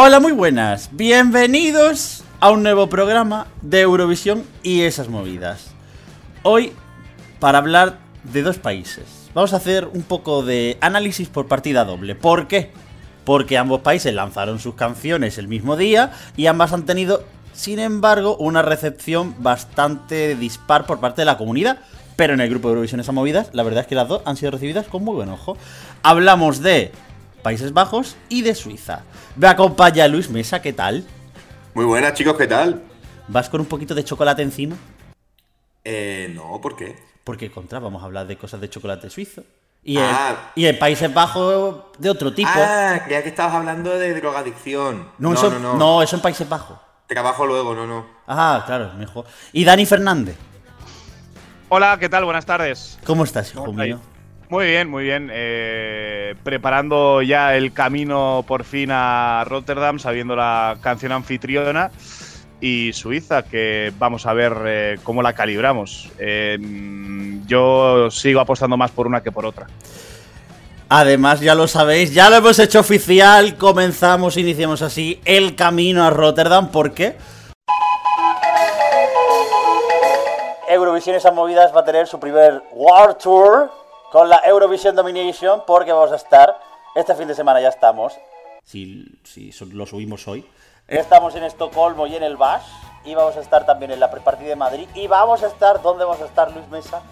Hola, muy buenas. Bienvenidos a un nuevo programa de Eurovisión y esas movidas. Hoy, para hablar de dos países. Vamos a hacer un poco de análisis por partida doble. ¿Por qué? Porque ambos países lanzaron sus canciones el mismo día y ambas han tenido, sin embargo, una recepción bastante dispar por parte de la comunidad. Pero en el grupo de Eurovisión esas movidas, la verdad es que las dos han sido recibidas con muy buen ojo. Hablamos de Países Bajos y de Suiza. Me acompaña Luis Mesa, ¿qué tal? Muy buenas, chicos, ¿qué tal? ¿Vas con un poquito de chocolate encima? Eh, no, ¿por qué? Porque contra, vamos a hablar de cosas de chocolate suizo. Y, en, Ah. y en Países Bajos de otro tipo. Ah, creía que estabas hablando de drogadicción. no, no, eso, no, no. no, eso en Países Bajos. Trabajo luego, no, no. Ah, claro, mejor. Y Dani Fernández, Hola, ¿qué tal? Buenas tardes. ¿cómo estás, hijo ¿Cómo mío? Muy bien, muy bien. Eh, preparando ya el camino por fin a Rotterdam, sabiendo la canción anfitriona. Y Suiza, que vamos a ver eh, cómo la calibramos. Eh, yo sigo apostando más por una que por otra. Además, ya lo sabéis, ya lo hemos hecho oficial. Comenzamos, iniciamos así el camino a Rotterdam. ¿Por qué? Eurovisión esas movidas va a tener su primer World Tour con la Eurovision Domination porque vamos a estar, este fin de semana ya estamos, si, si lo subimos hoy, estamos en Estocolmo y en el Bash y vamos a estar también en la prepartida de Madrid y vamos a estar, ¿dónde vamos a estar Luis Mesa?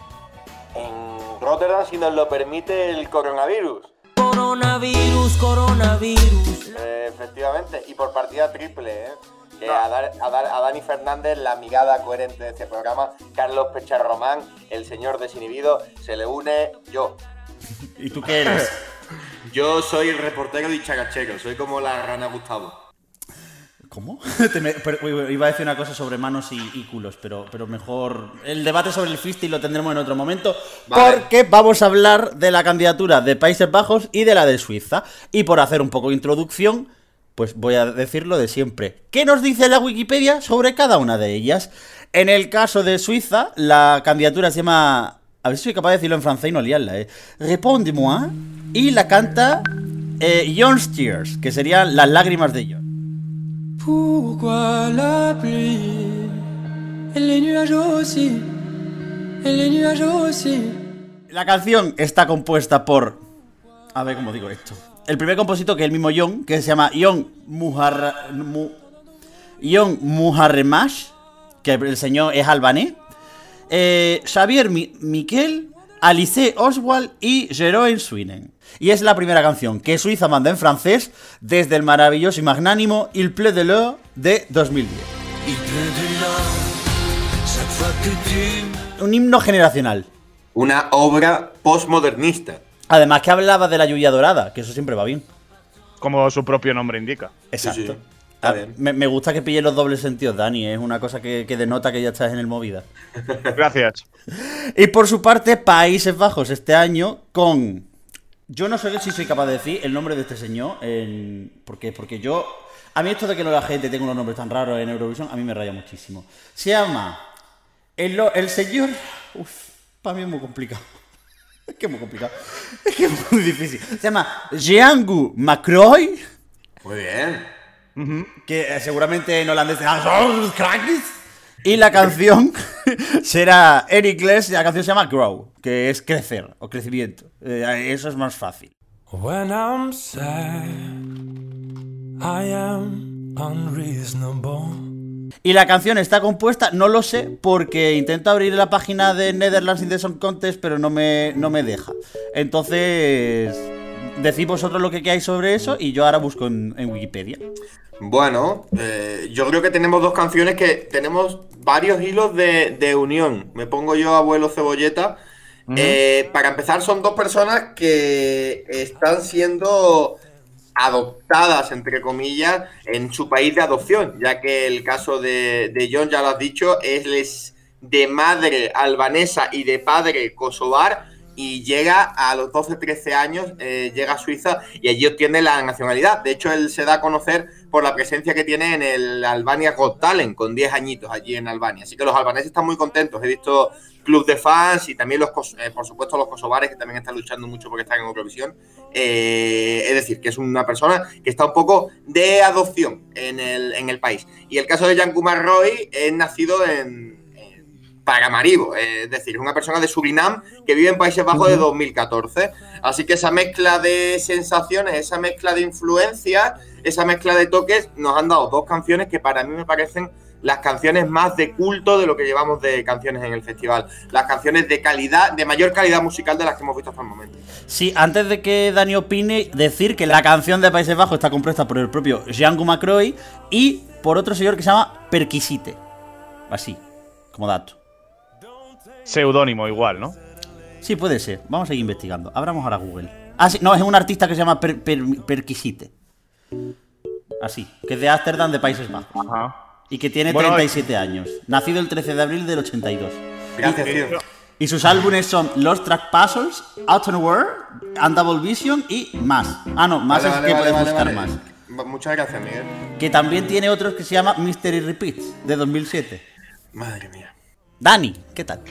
En Rotterdam, si nos lo permite el coronavirus. Coronavirus, coronavirus. Eh, efectivamente, y por partida triple, ¿eh? Que a, Dar- a Dar- a Dani Fernández, la mirada coherente de este programa, Carlos Pecharromán, el señor desinhibido, se le une yo. ¿Y tú qué eres? Yo soy el reportero dicharachero, soy como la rana Gustavo. ¿Cómo? Te me- pero, iba a decir una cosa sobre manos y, y culos, pero, pero mejor. El debate sobre el fisting lo tendremos en otro momento. Vale. Porque vamos a hablar de la candidatura de Países Bajos y de la de Suiza. Y por hacer un poco de introducción, pues voy a decir lo de siempre. ¿Qué nos dice la Wikipedia sobre cada una de ellas? En el caso de Suiza, la candidatura se llama. A ver si soy capaz de decirlo en francés y no liarla, eh. Réponds-moi. Y la canta. Eh, John's Tears, que serían las lágrimas de John. Pourquoi la pluie les nuages aussi les nuages aussi La canción está compuesta por. A ver cómo digo esto. El primer compositor, que es el mismo John, que se llama John Muharra, Mu- John Muharremash, que el señor es albanés. eh, Xavier Mi- Miquel, Alice Oswald y Jeroen Swinen. Y es la primera canción que Suiza manda en francés desde el maravilloso y magnánimo Il pleut de l'eau de 2010. Un himno generacional. Una obra postmodernista. Además que hablaba de la lluvia dorada, que eso siempre va bien. Como su propio nombre indica. Exacto. Sí, sí. Está Ah, bien. Me, me gusta que pille los dobles sentidos, Dani. Es una cosa que, que denota que ya estás en el movida. Gracias. Y por su parte, Países Bajos este año con. Yo no sé si soy capaz de decir el nombre de este señor. en- porque, porque yo. A mí esto de que no la gente tenga unos nombres tan raros en Eurovisión, a mí me raya muchísimo. Se llama. El, lo- el señor. Uf, para mí es muy complicado. Es que es muy complicado. Es que es muy difícil. Se llama Jeangu Macroy. Muy bien. que eh, seguramente en holandés y la canción será en inglés la canción se llama Grow que es crecer o crecimiento Eh, eso es más fácil When I'm sad, I am unreasonable. Y la canción está compuesta no lo sé porque intento abrir la página de Netherlands in the Song Contest pero no me, no me deja entonces decid vosotros lo que queráis sobre eso y yo ahora busco en, en Wikipedia Bueno, eh, yo creo que tenemos dos canciones que tenemos varios hilos de, de unión. Me pongo yo abuelo cebolleta. Eh, para empezar, son dos personas que están siendo adoptadas, entre comillas, en su país de adopción, ya que el caso de, de John, ya lo has dicho, es de madre albanesa y de padre kosovar y llega a los 12-13 años, eh, llega a Suiza y allí obtiene la nacionalidad. De hecho, él se da a conocer por la presencia que tiene en el Albania Got Talent, con 10 añitos allí en Albania. Así que los albaneses están muy contentos. He visto club de fans y también, los eh, por supuesto, los kosovares que también están luchando mucho porque están en Eurovisión. Eh, es decir, que es una persona que está un poco de adopción en el, en el país. Y el caso de Jan Kumar Roy es nacido en, Paramaribo, es decir, es una persona de Surinam que vive en Países Bajos de 2014. Así que esa mezcla de sensaciones, esa mezcla de influencias, esa mezcla de toques, nos han dado dos canciones que para mí me parecen las canciones más de culto de lo que llevamos de canciones en el festival. Las canciones de calidad, de mayor calidad musical de las que hemos visto hasta el momento. Sí, antes de que Dani opine, decir que la canción de Países Bajos está compuesta por el propio Jean Macroy y por otro señor que se llama Perquisite. Así, como dato. Seudónimo igual, ¿no? Sí, puede ser. Vamos a ir investigando. Abramos ahora Google. Ah, sí, no, es un artista que se llama Perquisite. Así, que es de Ámsterdam, de Países Bajos. Ajá. Y que tiene 37 años. Nacido el 13 de abril del 82. Gracias, tío. Y sus álbumes son Lost Track Puzzles, Out and World, and Double Vision y más. Ah, no, más es que puedes buscar más. Muchas gracias, Miguel. Que también tiene otros que se llama Mystery Repeats, de 2007. Madre mía. Dani, ¿qué tal?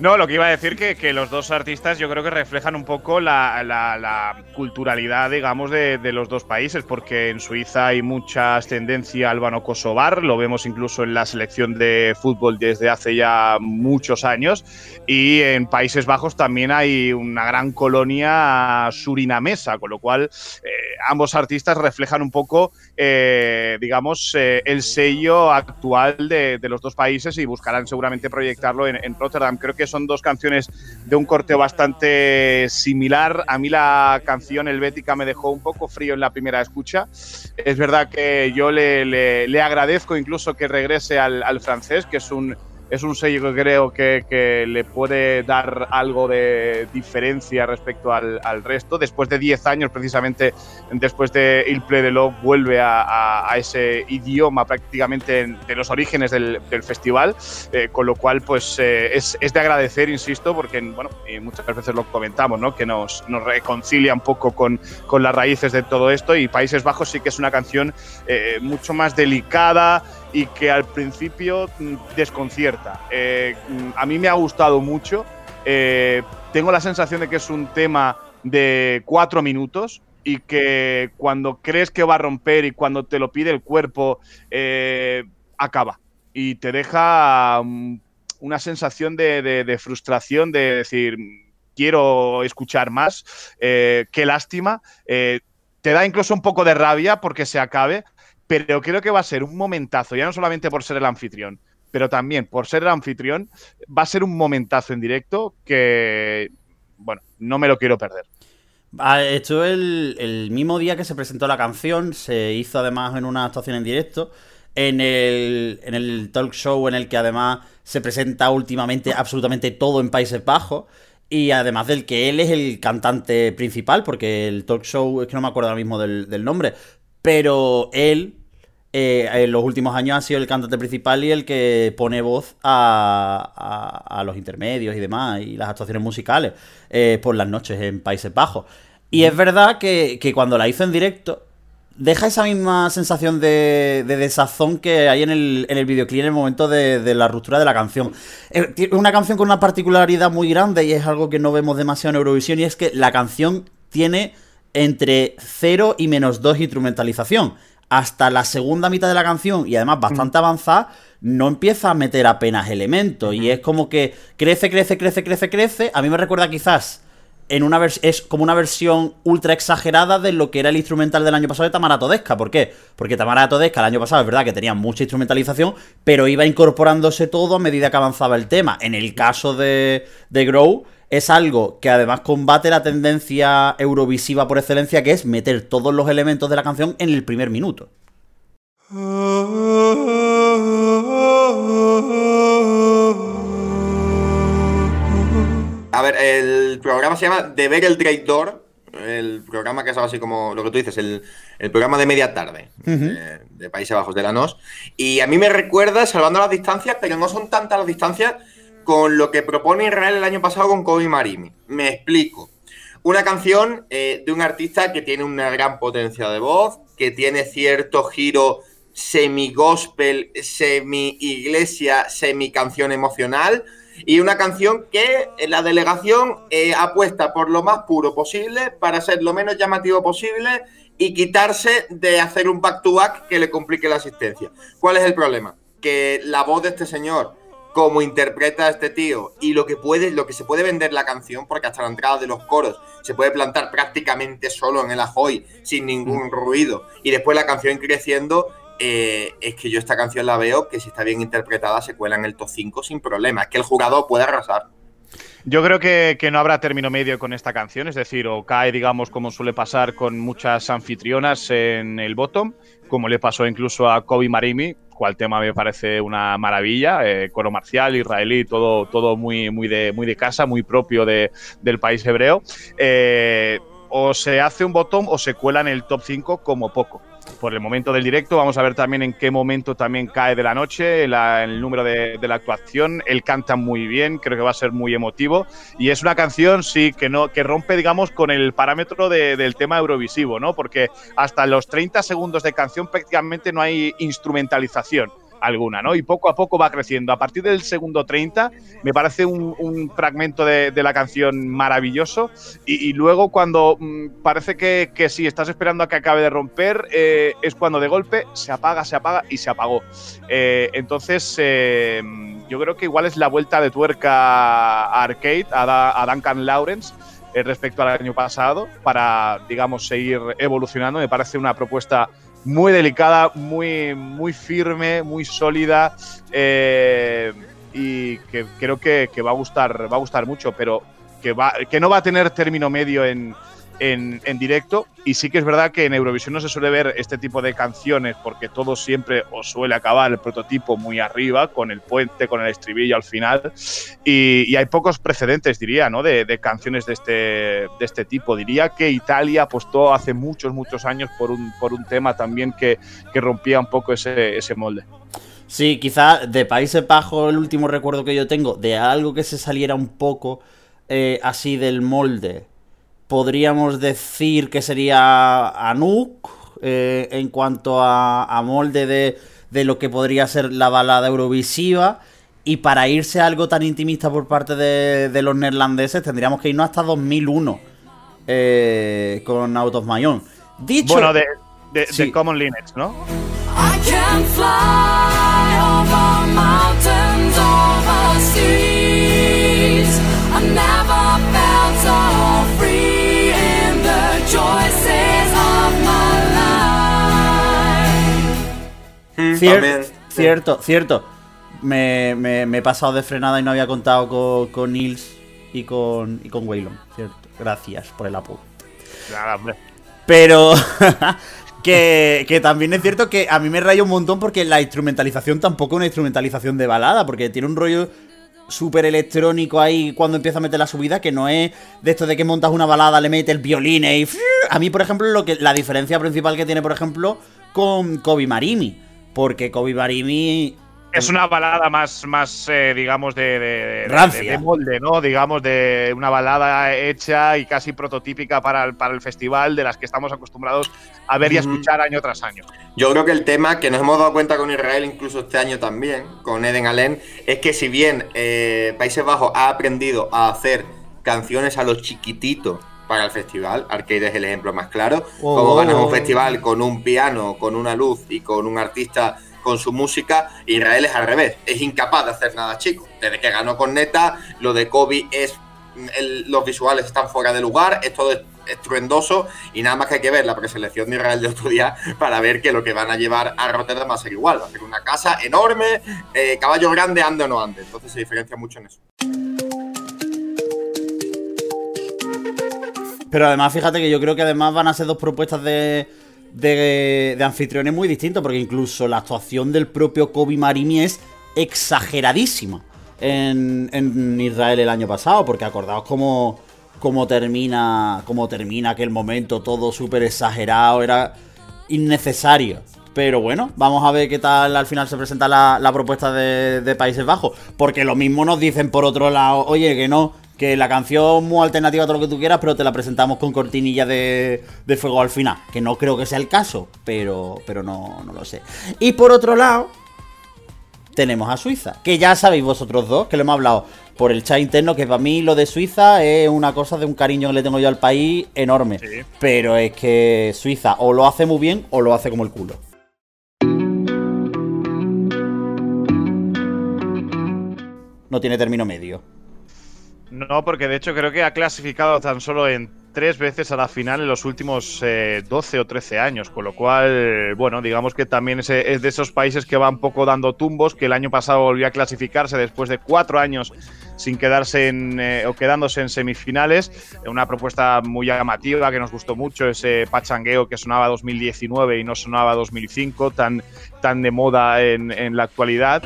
No, lo que iba a decir que, que los dos artistas yo creo que reflejan un poco la, la, culturalidad, digamos, de, de, los dos países, porque en Suiza hay mucha tendencia albano-kosovar, lo vemos incluso en la selección de fútbol desde hace ya muchos años, y en Países Bajos también hay una gran colonia surinamesa, con lo cual eh, ambos artistas reflejan un poco, eh, digamos, eh, el sello actual de, de, los dos países y buscarán seguramente proyectarlo en, en Rotterdam. Creo que son dos canciones de un corte bastante similar. A mí la canción Helvética me dejó un poco frío en la primera escucha. Es verdad que yo le, le, agradezco incluso que regrese al, al francés, que es un es un sello que creo que, le puede dar algo de diferencia respecto al, resto. Después de 10 años, precisamente después de Il Play de Love, vuelve a, ese idioma prácticamente de los orígenes del, festival, eh, con lo cual pues eh, es, de agradecer, insisto, porque bueno, muchas veces lo comentamos, ¿no? que nos, nos reconcilia un poco con, con, las raíces de todo esto y Países Bajos sí que es una canción eh, mucho más delicada, y que al principio mm, desconcierta. Eh, mm, a mí me ha gustado mucho. Eh, tengo la sensación de que es un tema de cuatro minutos y que cuando crees que va a romper y cuando te lo pide el cuerpo, eh, acaba. Y te deja mm, una sensación de, frustración, de decir, quiero escuchar más, qué lástima. te da incluso un poco de rabia porque se acabe, pero creo que va a ser un momentazo, ya no solamente por ser el anfitrión, pero también por ser el anfitrión, va a ser un momentazo en directo que, bueno, no me lo quiero perder. Esto el, el mismo día que se presentó la canción, se hizo además en una actuación en directo, en el, en el talk show en el que además se presenta últimamente absolutamente todo en Países Bajos. Y además del que él es el cantante principal, porque el talk show, es que no me acuerdo ahora mismo del, del nombre, pero él eh, en los últimos años ha sido el cantante principal y el que pone voz a, los intermedios y demás, y las actuaciones musicales eh, por las noches en Países Bajos. Y es verdad que, cuando la hizo en directo, deja esa misma sensación de, desazón que hay en el, en el videoclip en el momento de, la ruptura de la canción. Es una canción con una particularidad muy grande y es algo que no vemos demasiado en Eurovisión, y es que la canción tiene entre 0 y menos 2 instrumentalización hasta la segunda mitad de la canción y además bastante avanzada, no empieza a meter apenas elementos. Y es como que crece, crece, crece, crece, crece. A mí me recuerda quizás en una es como una versión ultra exagerada de lo que era el instrumental del año pasado de Tamara Todesca. ¿Por qué? Porque Tamara Todesca el año pasado es verdad que tenía mucha instrumentalización, pero iba incorporándose todo a medida que avanzaba el tema. En el caso de, de Grow es algo que además combate la tendencia eurovisiva por excelencia, que es meter todos los elementos de la canción en el primer minuto. A ver, el programa se llama Deber el Traidor, el programa que es algo así como lo que tú dices, el, programa de media tarde de, de, Países Bajos de la NOS. Y a mí me recuerda, salvando las distancias, pero no son tantas las distancias con lo que propone Israel el año pasado con Kobe Marimi. Me explico. Una canción eh, de un artista que tiene una gran potencia de voz, que tiene cierto giro semi-gospel, semi-iglesia, semi-canción emocional. Y una canción que la delegación eh, apuesta por lo más puro posible para ser lo menos llamativo posible y quitarse de hacer un back-to-back que le complique la asistencia. ¿Cuál es el problema? Que la voz de este señor, como interpreta a este tío y lo que puede, lo que se puede vender la canción, porque hasta la entrada de los coros se puede plantar prácticamente solo en el ajoy, sin ningún Mm. ruido, y después la canción creciendo, eh, es que yo esta canción la veo que si está bien interpretada se cuela en el top 5 sin problema. Es que el jugador puede arrasar. Yo creo que, que no habrá término medio con esta canción, es decir, o cae, digamos, como suele pasar con muchas anfitrionas en el bottom, como le pasó incluso a Kobe Marimi, cual tema me parece una maravilla, eh, coro marcial, israelí, todo, todo muy, muy, de, muy de casa, muy propio de, del país hebreo. Eh, o se hace un bottom o se cuela en el top 5 como poco. Por el momento del directo, vamos a ver también en qué momento también cae de la noche el número de, la actuación. Él canta muy bien, creo que va a ser muy emotivo. Y es una canción, sí, que no que rompe, digamos, con el parámetro de- del tema eurovisivo, ¿no? Porque hasta los 30 segundos de canción prácticamente no hay instrumentalización alguna, ¿no? Y poco a poco va creciendo. A partir del segundo 30 me parece un, fragmento de, la canción maravilloso y, y luego cuando mm, parece que, que sí, estás esperando a que acabe de romper, eh, es cuando de golpe se apaga, se apaga y se apagó. Eh, entonces, eh, yo creo que igual es la vuelta de tuerca a Arcade, a, Da- a Duncan Lawrence, eh, respecto al año pasado, para, digamos, seguir evolucionando. Me parece una propuesta muy delicada, muy, muy firme, muy sólida eh, y que creo que, va a gustar, va a gustar mucho, pero que, va, que no va a tener término medio en, en, directo. Y sí que es verdad que en Eurovisión no se suele ver este tipo de canciones porque todo siempre o suele acabar el prototipo muy arriba, con el puente, con el estribillo al final. Y, hay pocos precedentes, diría, ¿no? de, de canciones de este, de este tipo. Diría que Italia apostó hace muchos, muchos años por un, por un tema también que, que rompía un poco ese, ese molde. Sí, quizá de Países Bajos el último recuerdo que yo tengo de algo que se saliera un poco eh, así del molde. Podríamos decir que sería Anuk eh, en cuanto a, a molde de, de lo que podría ser la balada eurovisiva. Y para irse a algo tan intimista por parte de, de los neerlandeses tendríamos que irnos hasta 2001 eh, con Out of My Own. Dicho, Bueno, de, de, Sí. de Common Lineage, ¿no? I can fly Cier- También, cierto, cierto. Me, me- me he pasado de frenada y no había contado con, con Nils y con, y con Waylon. Cierto. Gracias por el apoyo. Nada, hombre. Pero que, que también es cierto que a mí me raya un montón porque la instrumentalización tampoco es una instrumentalización de balada, porque tiene un rollo súper electrónico ahí cuando empieza a meter la subida, que no es de esto de que montas una balada, le metes el violín y... A mí, por ejemplo, lo que la diferencia principal que tiene, por ejemplo, con Kobe Marimi. Porque Kobe Marimi... Es una balada más, más eh, digamos, de, de- de- molde, ¿no? Digamos, de una balada hecha y casi prototípica para el, para el festival, de las que estamos acostumbrados a ver y a escuchar año tras año. Yo creo que el tema que nos hemos dado cuenta con Israel, incluso este año también, con Eden Allen, es que si bien eh, Países Bajos ha aprendido a hacer canciones a los chiquititos para el festival, Arcade es el ejemplo más claro, Oh, como oh, ganas oh. un festival con un piano, con una luz y con un artista con su música, Israel es al revés, es incapaz de hacer nada chico. Desde que ganó con Neta, lo de Kobe es el- los visuales están fuera de lugar, es todo estruendoso y nada más que hay que ver la preselección de Israel de otro día para ver que lo que van a llevar a Rotterdam va a ser igual, va a ser una casa enorme, eh, caballo grande, ande o no ande, entonces se diferencia mucho en eso. Pero además, fíjate que yo creo que además van a ser dos propuestas de, de, de anfitriones muy distintos, porque incluso la actuación del propio Kobe Marimi es exageradísima en, en Israel el año pasado, porque acordaos cómo, cómo termina cómo termina aquel momento, todo súper exagerado, era innecesario. Pero bueno, vamos a ver qué tal al final se presenta la, la propuesta de, de Países Bajos. Porque lo mismo nos dicen por otro lado, oye, que no, Que la canción muy alternativa, todo lo que tú quieras, pero te la presentamos con cortinilla de, de fuego al final. Que no creo que sea el caso, pero, pero no, no lo sé. Y por otro lado, tenemos a Suiza. Que ya sabéis vosotros dos, que lo hemos hablado por el chat interno, que para mí lo de Suiza es una cosa de un cariño que le tengo yo al país enorme. Sí. Pero es que Suiza o lo hace muy bien o lo hace como el culo. No tiene término medio. No, porque de hecho creo que ha clasificado tan solo en tres veces a la final en los últimos eh, 12 o 13 años, con lo cual, bueno, digamos que también es, es de esos países que va un poco dando tumbos, que el año pasado volvió a clasificarse después de cuatro años sin quedarse en, eh, o quedándose en semifinales. Una propuesta muy llamativa que nos gustó mucho, ese pachangueo que sonaba 2019 y no sonaba 2005, tan, tan de moda en, en la actualidad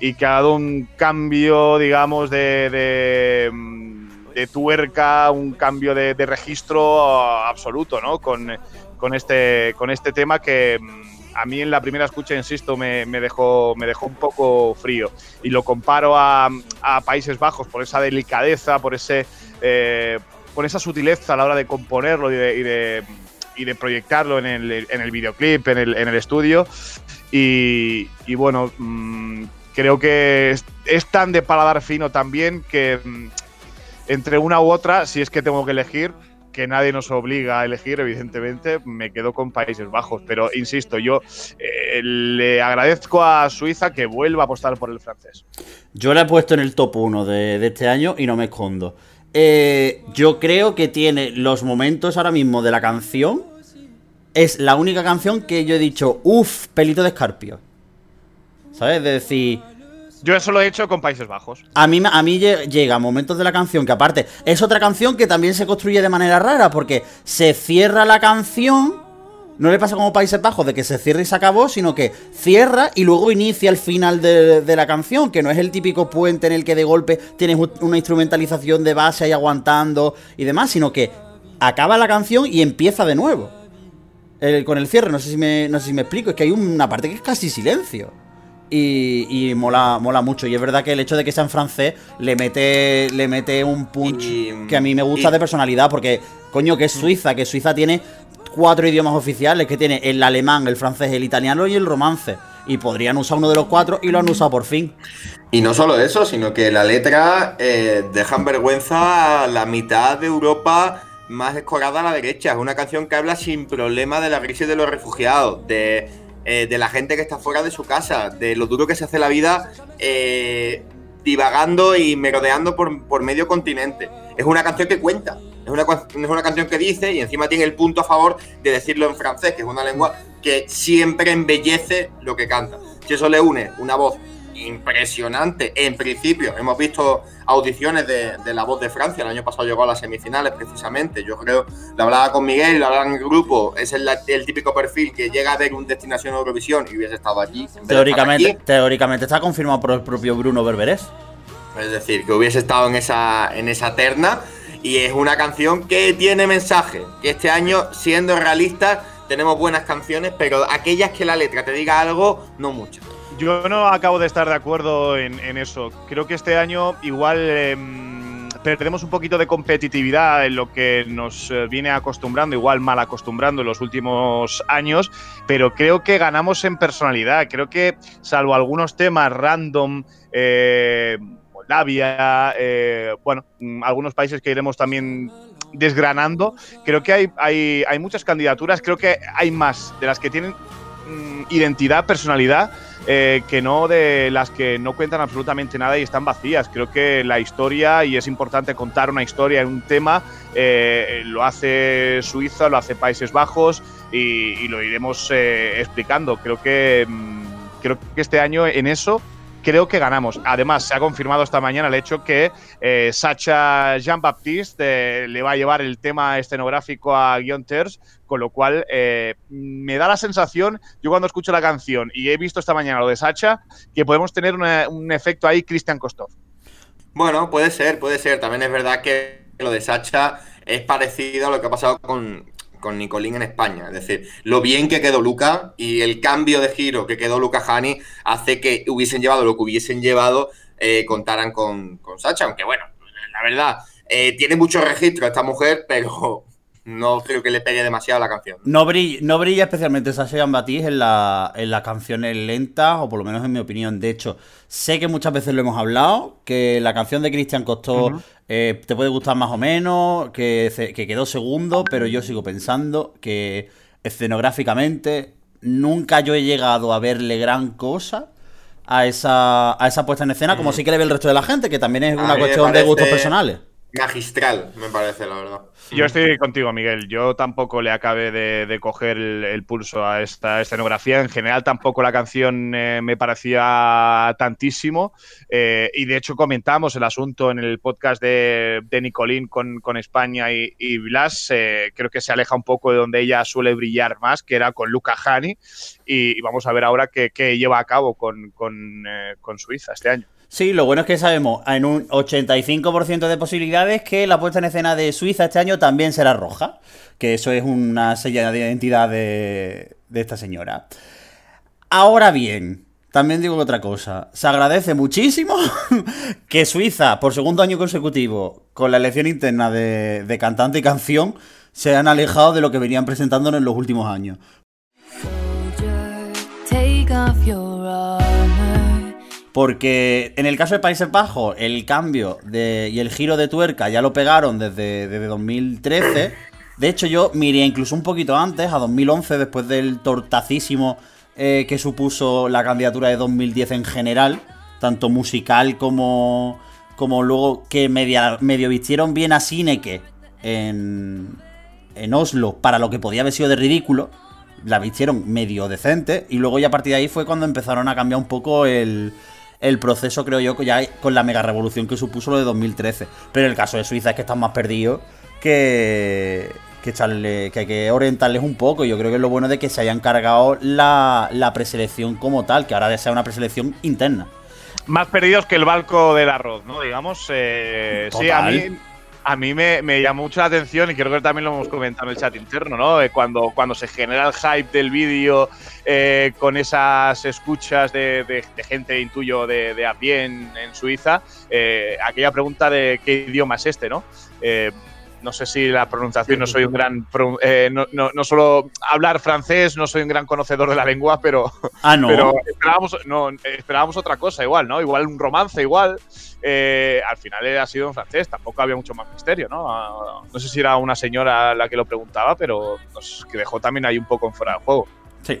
y que ha dado un cambio, digamos, de, de, mm, tuerca, un cambio de, registro absoluto, ¿no? Con, con, este, con este tema que mm, a mí en la primera escucha, insisto, me, dejó, me dejó un poco frío. Y lo comparo a, a Países Bajos por esa delicadeza, por ese... eh, por esa sutileza a la hora de componerlo y de, y de, proyectarlo en el, en el videoclip, en el, en el estudio. Y, y bueno, mm, creo que es, tan de paladar fino también que mm, entre una u otra, si es que tengo que elegir, que nadie nos obliga a elegir, evidentemente, me quedo con Países Bajos. Pero insisto, yo eh, le agradezco a Suiza que vuelva a apostar por el francés. Yo la he puesto en el top 1 de, de este año y no me escondo. Eh, yo creo que tiene los momentos ahora mismo de la canción. Es la única canción que yo he dicho, uff, pelito de escarpio. ¿Sabes? De decir, Yo eso lo he hecho con Países Bajos. a mí, a mí lle- llega momentos de la canción que aparte es otra canción que también se construye de manera rara porque se cierra la canción, no le pasa como Países Bajos de que se cierra y se acabó, sino que cierra y luego inicia el final de, de la canción, que no es el típico puente en el que de golpe tienes una instrumentalización de base ahí aguantando y demás, sino que acaba la canción y empieza de nuevo. El- con el cierre, no sé, si me, no sé si me explico, es que hay una parte que es casi silencio. Y, y mola, mola mucho. Y es verdad que el hecho de que sea en francés le mete, le mete un punch Y- que a mí me gusta y- de personalidad. Porque, coño, que es Suiza, que Suiza tiene cuatro idiomas oficiales, que tiene el alemán, el francés, el italiano y el romance. Y podrían usar uno de los cuatro y lo han usado por fin. Y no solo eso, sino que la letra eh, deja en vergüenza a la mitad de Europa más escorada a la derecha. Es una canción que habla sin problema de la crisis de los refugiados, de, eh, de la gente que está fuera de su casa, de lo duro que se hace la vida eh, divagando y merodeando por, por medio continente. Es una canción que cuenta. Es una, es una canción que dice y encima tiene el punto a favor de decirlo en francés, que es una lengua que siempre embellece lo que canta. Si eso le une una voz impresionante. En principio, hemos visto audiciones de, de la voz de Francia. El año pasado llegó a las semifinales, precisamente. Yo creo, lo hablaba con Miguel, lo hablaba en el grupo. Es el, el típico perfil que llega a ver un Destinación Eurovisión y hubiese estado allí. Teóricamente, aquí. teóricamente está confirmado por el propio Bruno Berberés. Es decir, que hubiese estado en esa, en esa terna. Y es una canción que tiene mensaje. Que este año, siendo realistas, tenemos buenas canciones, pero aquellas que la letra te diga algo, no muchas. Yo no acabo de estar de acuerdo en, eso. Creo que este año igual em, perdemos un poquito de competitividad en lo que nos eh, viene acostumbrando, igual mal acostumbrando en los últimos años, pero creo que ganamos en personalidad. Creo que, salvo algunos temas random, eh, Moldavia, eh, bueno, mm, algunos países que iremos también desgranando, creo que hay, hay, hay muchas candidaturas, creo que hay más de las que tienen mm, identidad, personalidad, eh, que no de las que no cuentan absolutamente nada y están vacías. Creo que la historia, y es importante contar una historia en un tema, eh, lo hace Suiza, lo hace Países Bajos y, lo iremos eh, explicando. Creo que, mm, creo que este año en eso creo que ganamos. Además, se ha confirmado esta mañana el hecho que eh, Sacha Jean-Baptiste eh, le va a llevar el tema escenográfico a Guion Terz, con lo cual eh, me da la sensación, yo cuando escucho la canción y he visto esta mañana lo de Sacha, que podemos tener un efecto ahí Christian Kostov. Bueno, puede ser, puede ser. También es verdad que lo de Sacha es parecido a lo que ha pasado con, con Nicolín en España. Es decir, lo bien que quedó Luca y el cambio de giro que quedó Luca Hani hace que hubiesen llevado lo que hubiesen llevado eh, contaran con, con Sacha, aunque bueno, la verdad, eh, tiene mucho registro esta mujer, pero no creo que le pegue demasiado a la canción. No brilla, no brilla especialmente Sasha Batiz en, la, en las canciones lentas, o por lo menos en mi opinión. De hecho, sé que muchas veces lo hemos hablado, que la canción de Cristian Costó eh, te puede gustar más o menos, que, que quedó segundo, pero yo sigo pensando que escenográficamente nunca yo he llegado a verle gran cosa a esa, a esa puesta en escena, como sí que le ve el resto de la gente, que también es una cuestión de gustos personales. Magistral, me parece, la verdad. Yo estoy contigo, Miguel. Yo tampoco le acabé de, de coger el, el pulso a esta escenografía. En general, tampoco la canción eh, me parecía tantísimo. Eh, y de hecho, comentamos el asunto en el podcast de, de Nicolín con, con España y, y Blas. Eh, creo que se aleja un poco de donde ella suele brillar más, que era con Luca Hani. Y, y vamos a ver ahora qué, qué lleva a cabo con, con, eh, con Suiza este año. Sí, lo bueno es que sabemos en un 85% de posibilidades que la puesta en escena de Suiza este año también será roja. Que eso es una señal de identidad de, de esta señora. Ahora bien, también digo otra cosa. Se agradece muchísimo que Suiza, por segundo año consecutivo, con la elección interna de, de cantante y canción, se han alejado de lo que venían presentándonos en los últimos años. Soldier, take off your. Porque en el caso de Países Bajos, el cambio y el giro de tuerca ya lo pegaron desde, desde 2013. De hecho, yo miré incluso un poquito antes, a 2011, después del tortacísimo eh, que supuso la candidatura de 2010 en general, tanto musical como, como luego que medio vistieron bien a Sineke en, en Oslo para lo que podía haber sido de ridículo. La vistieron medio decente y luego ya a partir de ahí fue cuando empezaron a cambiar un poco el, el proceso, creo yo, ya con la mega revolución que supuso lo de 2013. Pero el caso de Suiza es que están más perdidos que, que, echarle- que hay que orientarles un poco. Yo creo que es lo bueno de que se hayan cargado la, la preselección como tal, que ahora sea una preselección interna. Más perdidos que el barco del arroz, ¿no? Digamos. eh, sí, a mí, a mí me, me llamó mucho la atención y creo que también lo hemos comentado en el chat interno, ¿no? Cuando, cuando se genera el hype del vídeo eh, con esas escuchas de, gente, intuyo, de, de a pie en, en Suiza, eh, aquella pregunta de qué idioma es este, ¿no? Eh, no sé si la pronunciación, no soy un gran. eh, no, no, no solo hablar francés, no soy un gran conocedor de la lengua, pero, Ah, no. pero esperábamos, no, esperábamos otra cosa igual, ¿no? Igual un romance igual. Eh, al final ha sido en francés, tampoco había mucho más misterio, ¿no? Ah, No sé si era una señora la que lo preguntaba, pero nos que dejó también ahí un poco en fuera de juego. Sí.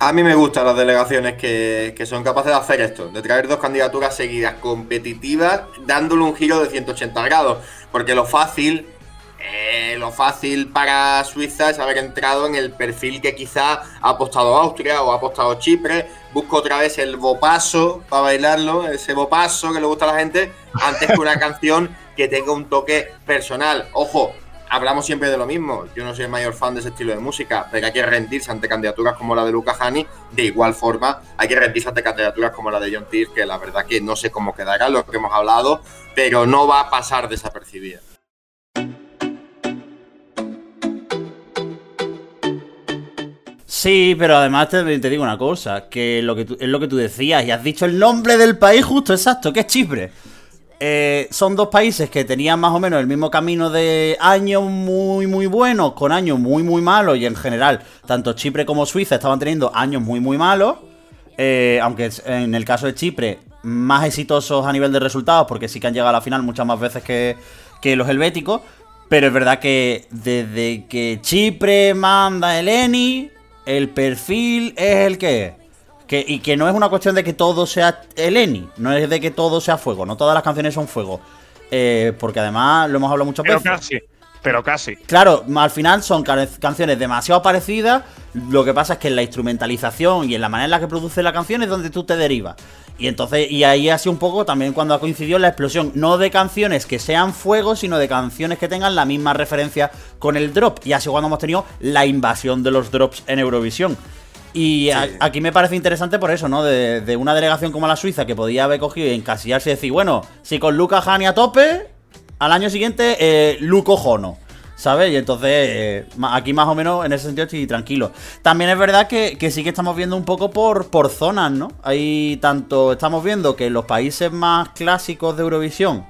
A mí me gustan las delegaciones que, que son capaces de hacer esto, de traer dos candidaturas seguidas competitivas, dándole un giro de 180 grados. Porque lo fácil, eh, lo fácil para Suiza es haber entrado en el perfil que quizá ha apostado Austria o ha apostado Chipre. Busco otra vez el bopaso para bailarlo, ese bopaso que le gusta a la gente, antes que una canción que tenga un toque personal. Ojo, hablamos siempre de lo mismo. Yo no soy el mayor fan de ese estilo de música, pero hay que rendirse ante candidaturas como la de Luca Hani. De igual forma, hay que rendirse ante candidaturas como la de John Tears, que la verdad que no sé cómo quedará, lo que hemos hablado, pero no va a pasar desapercibida. Sí, pero además te, te digo una cosa, que lo que tú- es lo que tú decías, y has dicho el nombre del país justo exacto, que es Chipre. Eh, son dos países que tenían más o menos el mismo camino de años muy muy buenos con años muy muy malos y en general tanto Chipre como Suiza estaban teniendo años muy muy malos eh, aunque en el caso de Chipre más exitosos a nivel de resultados porque sí que han llegado a la final muchas más veces que, que los helvéticos pero es verdad que desde que Chipre manda el ENI el perfil es el que es que, y que no es una cuestión de que todo sea Eleni, no es de que todo sea fuego, no todas las canciones son fuego. Eh, porque además lo hemos hablado muchas Pero veces. casi, pero casi. Claro, al final son ca- canciones demasiado parecidas. Lo que pasa es que en la instrumentalización y en la manera en la que produce la canción es donde tú te derivas. Y entonces, y ahí ha sido un poco también cuando ha coincidido la explosión, no de canciones que sean fuego, sino de canciones que tengan la misma referencia con el drop. Y así cuando hemos tenido la invasión de los drops en Eurovisión. Y a- aquí me parece interesante por eso, ¿no? De, de una delegación como la Suiza que podía haber cogido y encasillarse y decir, bueno, si con Luca Hani a tope, al año siguiente, eh, Luco Jono. ¿sabes? Y entonces eh, aquí más o menos en ese sentido estoy tranquilo. También es verdad que, que sí que estamos viendo un poco por, por zonas, ¿no? Hay tanto, estamos viendo que los países más clásicos de Eurovisión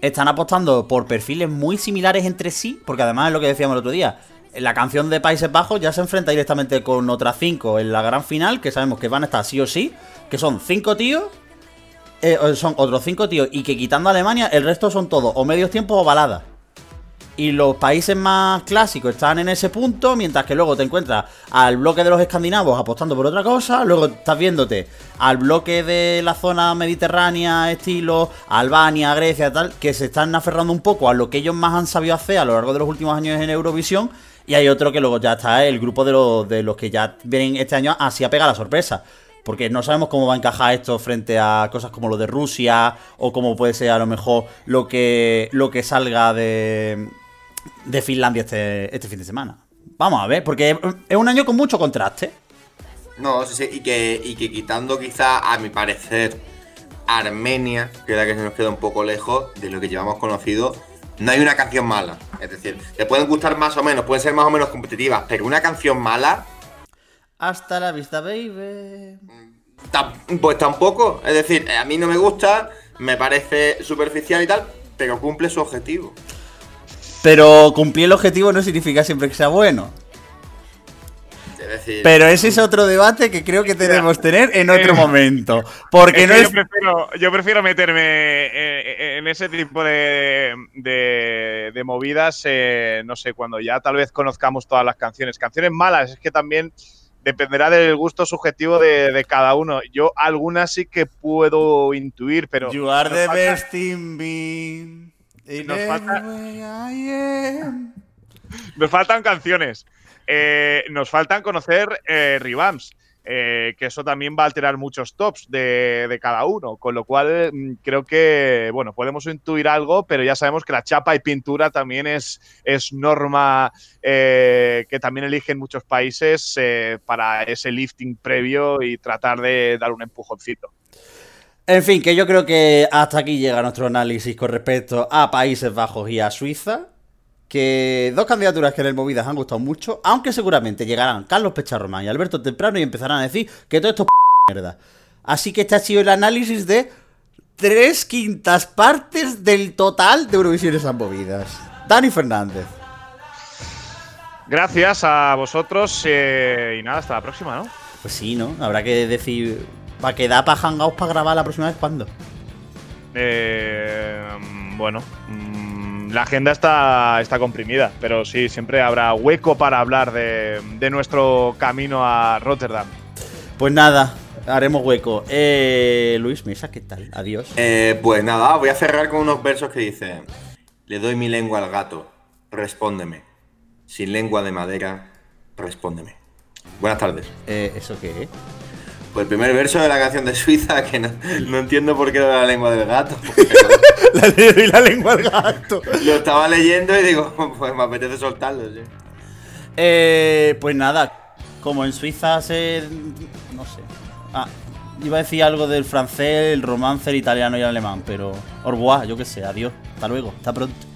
están apostando por perfiles muy similares entre sí, porque además es lo que decíamos el otro día. La canción de Países Bajos ya se enfrenta directamente con otras cinco en la gran final, que sabemos que van a estar sí o sí, que son cinco tíos, eh, son otros cinco tíos, y que quitando a Alemania, el resto son todos o medios tiempos o baladas. Y los países más clásicos están en ese punto, mientras que luego te encuentras al bloque de los escandinavos apostando por otra cosa, luego estás viéndote al bloque de la zona mediterránea, estilo Albania, Grecia, tal, que se están aferrando un poco a lo que ellos más han sabido hacer a lo largo de los últimos años en Eurovisión, y hay otro que luego ya está el grupo de los, de los que ya vienen este año así a pegar la sorpresa. Porque no sabemos cómo va a encajar esto frente a cosas como lo de Rusia o como puede ser a lo mejor lo que, lo que salga de, de Finlandia este, este fin de semana. Vamos a ver, porque es un año con mucho contraste. No, sí, sí, y que, y que quitando quizá, a mi parecer, Armenia, que es la que se nos queda un poco lejos de lo que llevamos conocido, no hay una canción mala. Es decir, te pueden gustar más o menos, pueden ser más o menos competitivas, pero una canción mala, Hasta la vista, baby. pues tampoco. Es decir, a mí no me gusta, me parece superficial y tal, pero cumple su objetivo. Pero cumplir el objetivo no significa siempre que sea bueno. Es decir, Pero ese es otro debate que creo que debemos tener en otro Eh, momento. Porque Es no que es. yo, prefiero, yo prefiero meterme eh, en ese tipo de, de- de movidas, eh, no sé, cuando ya tal vez conozcamos todas las canciones. Canciones malas, es que también dependerá del gusto subjetivo de, de cada uno. Yo algunas sí que puedo intuir, pero... You are the falta- best in me. In Nos falta-. Nos faltan canciones. Eh, nos faltan conocer eh, revamps. Eh, que eso también va a alterar muchos tops de, cada uno. Con lo cual, mm, creo que, bueno, podemos intuir algo, pero ya sabemos que la chapa y pintura también es, es norma eh, que también eligen muchos países eh, para ese lifting previo y tratar de dar un empujoncito. En fin, que yo creo que hasta aquí llega nuestro análisis con respecto a Países Bajos y a Suiza. Que dos candidaturas que en el Movidas han gustado mucho, aunque seguramente llegarán Carlos Pecharromán y Alberto Temprano y empezarán a decir que todo esto es p mierda. Así que este ha sido el análisis de tres quintas partes del total de Eurovisión esas movidas. Dani Fernández. Gracias a vosotros eh, y nada, hasta la próxima, ¿no? Pues sí, ¿no? Habrá que decir. ¿Para quedar para hangouts para grabar la próxima vez cuándo? Eh, bueno, mm, la agenda está, está comprimida, pero sí, siempre habrá hueco para hablar de, de nuestro camino a Rotterdam. Pues nada, haremos hueco. Eh, Luis Mesa, ¿qué tal? Adiós. Eh, pues nada, voy a cerrar con unos versos que dicen: Le doy mi lengua al gato, respóndeme. Sin lengua de madera, respóndeme. Buenas tardes. Eh, ¿Eso qué es? Pues el primer verso de la canción de Suiza, que no, no entiendo por qué de la lengua del gato. La y la lengua al gato. Lo estaba leyendo y digo, pues me apetece soltarlo, sí. Eh, pues nada, como en Suiza se. No sé. Ah, iba a decir algo del francés, el romance, el italiano y el alemán, pero. Au revoir, yo qué sé, adiós. Hasta luego, hasta pronto.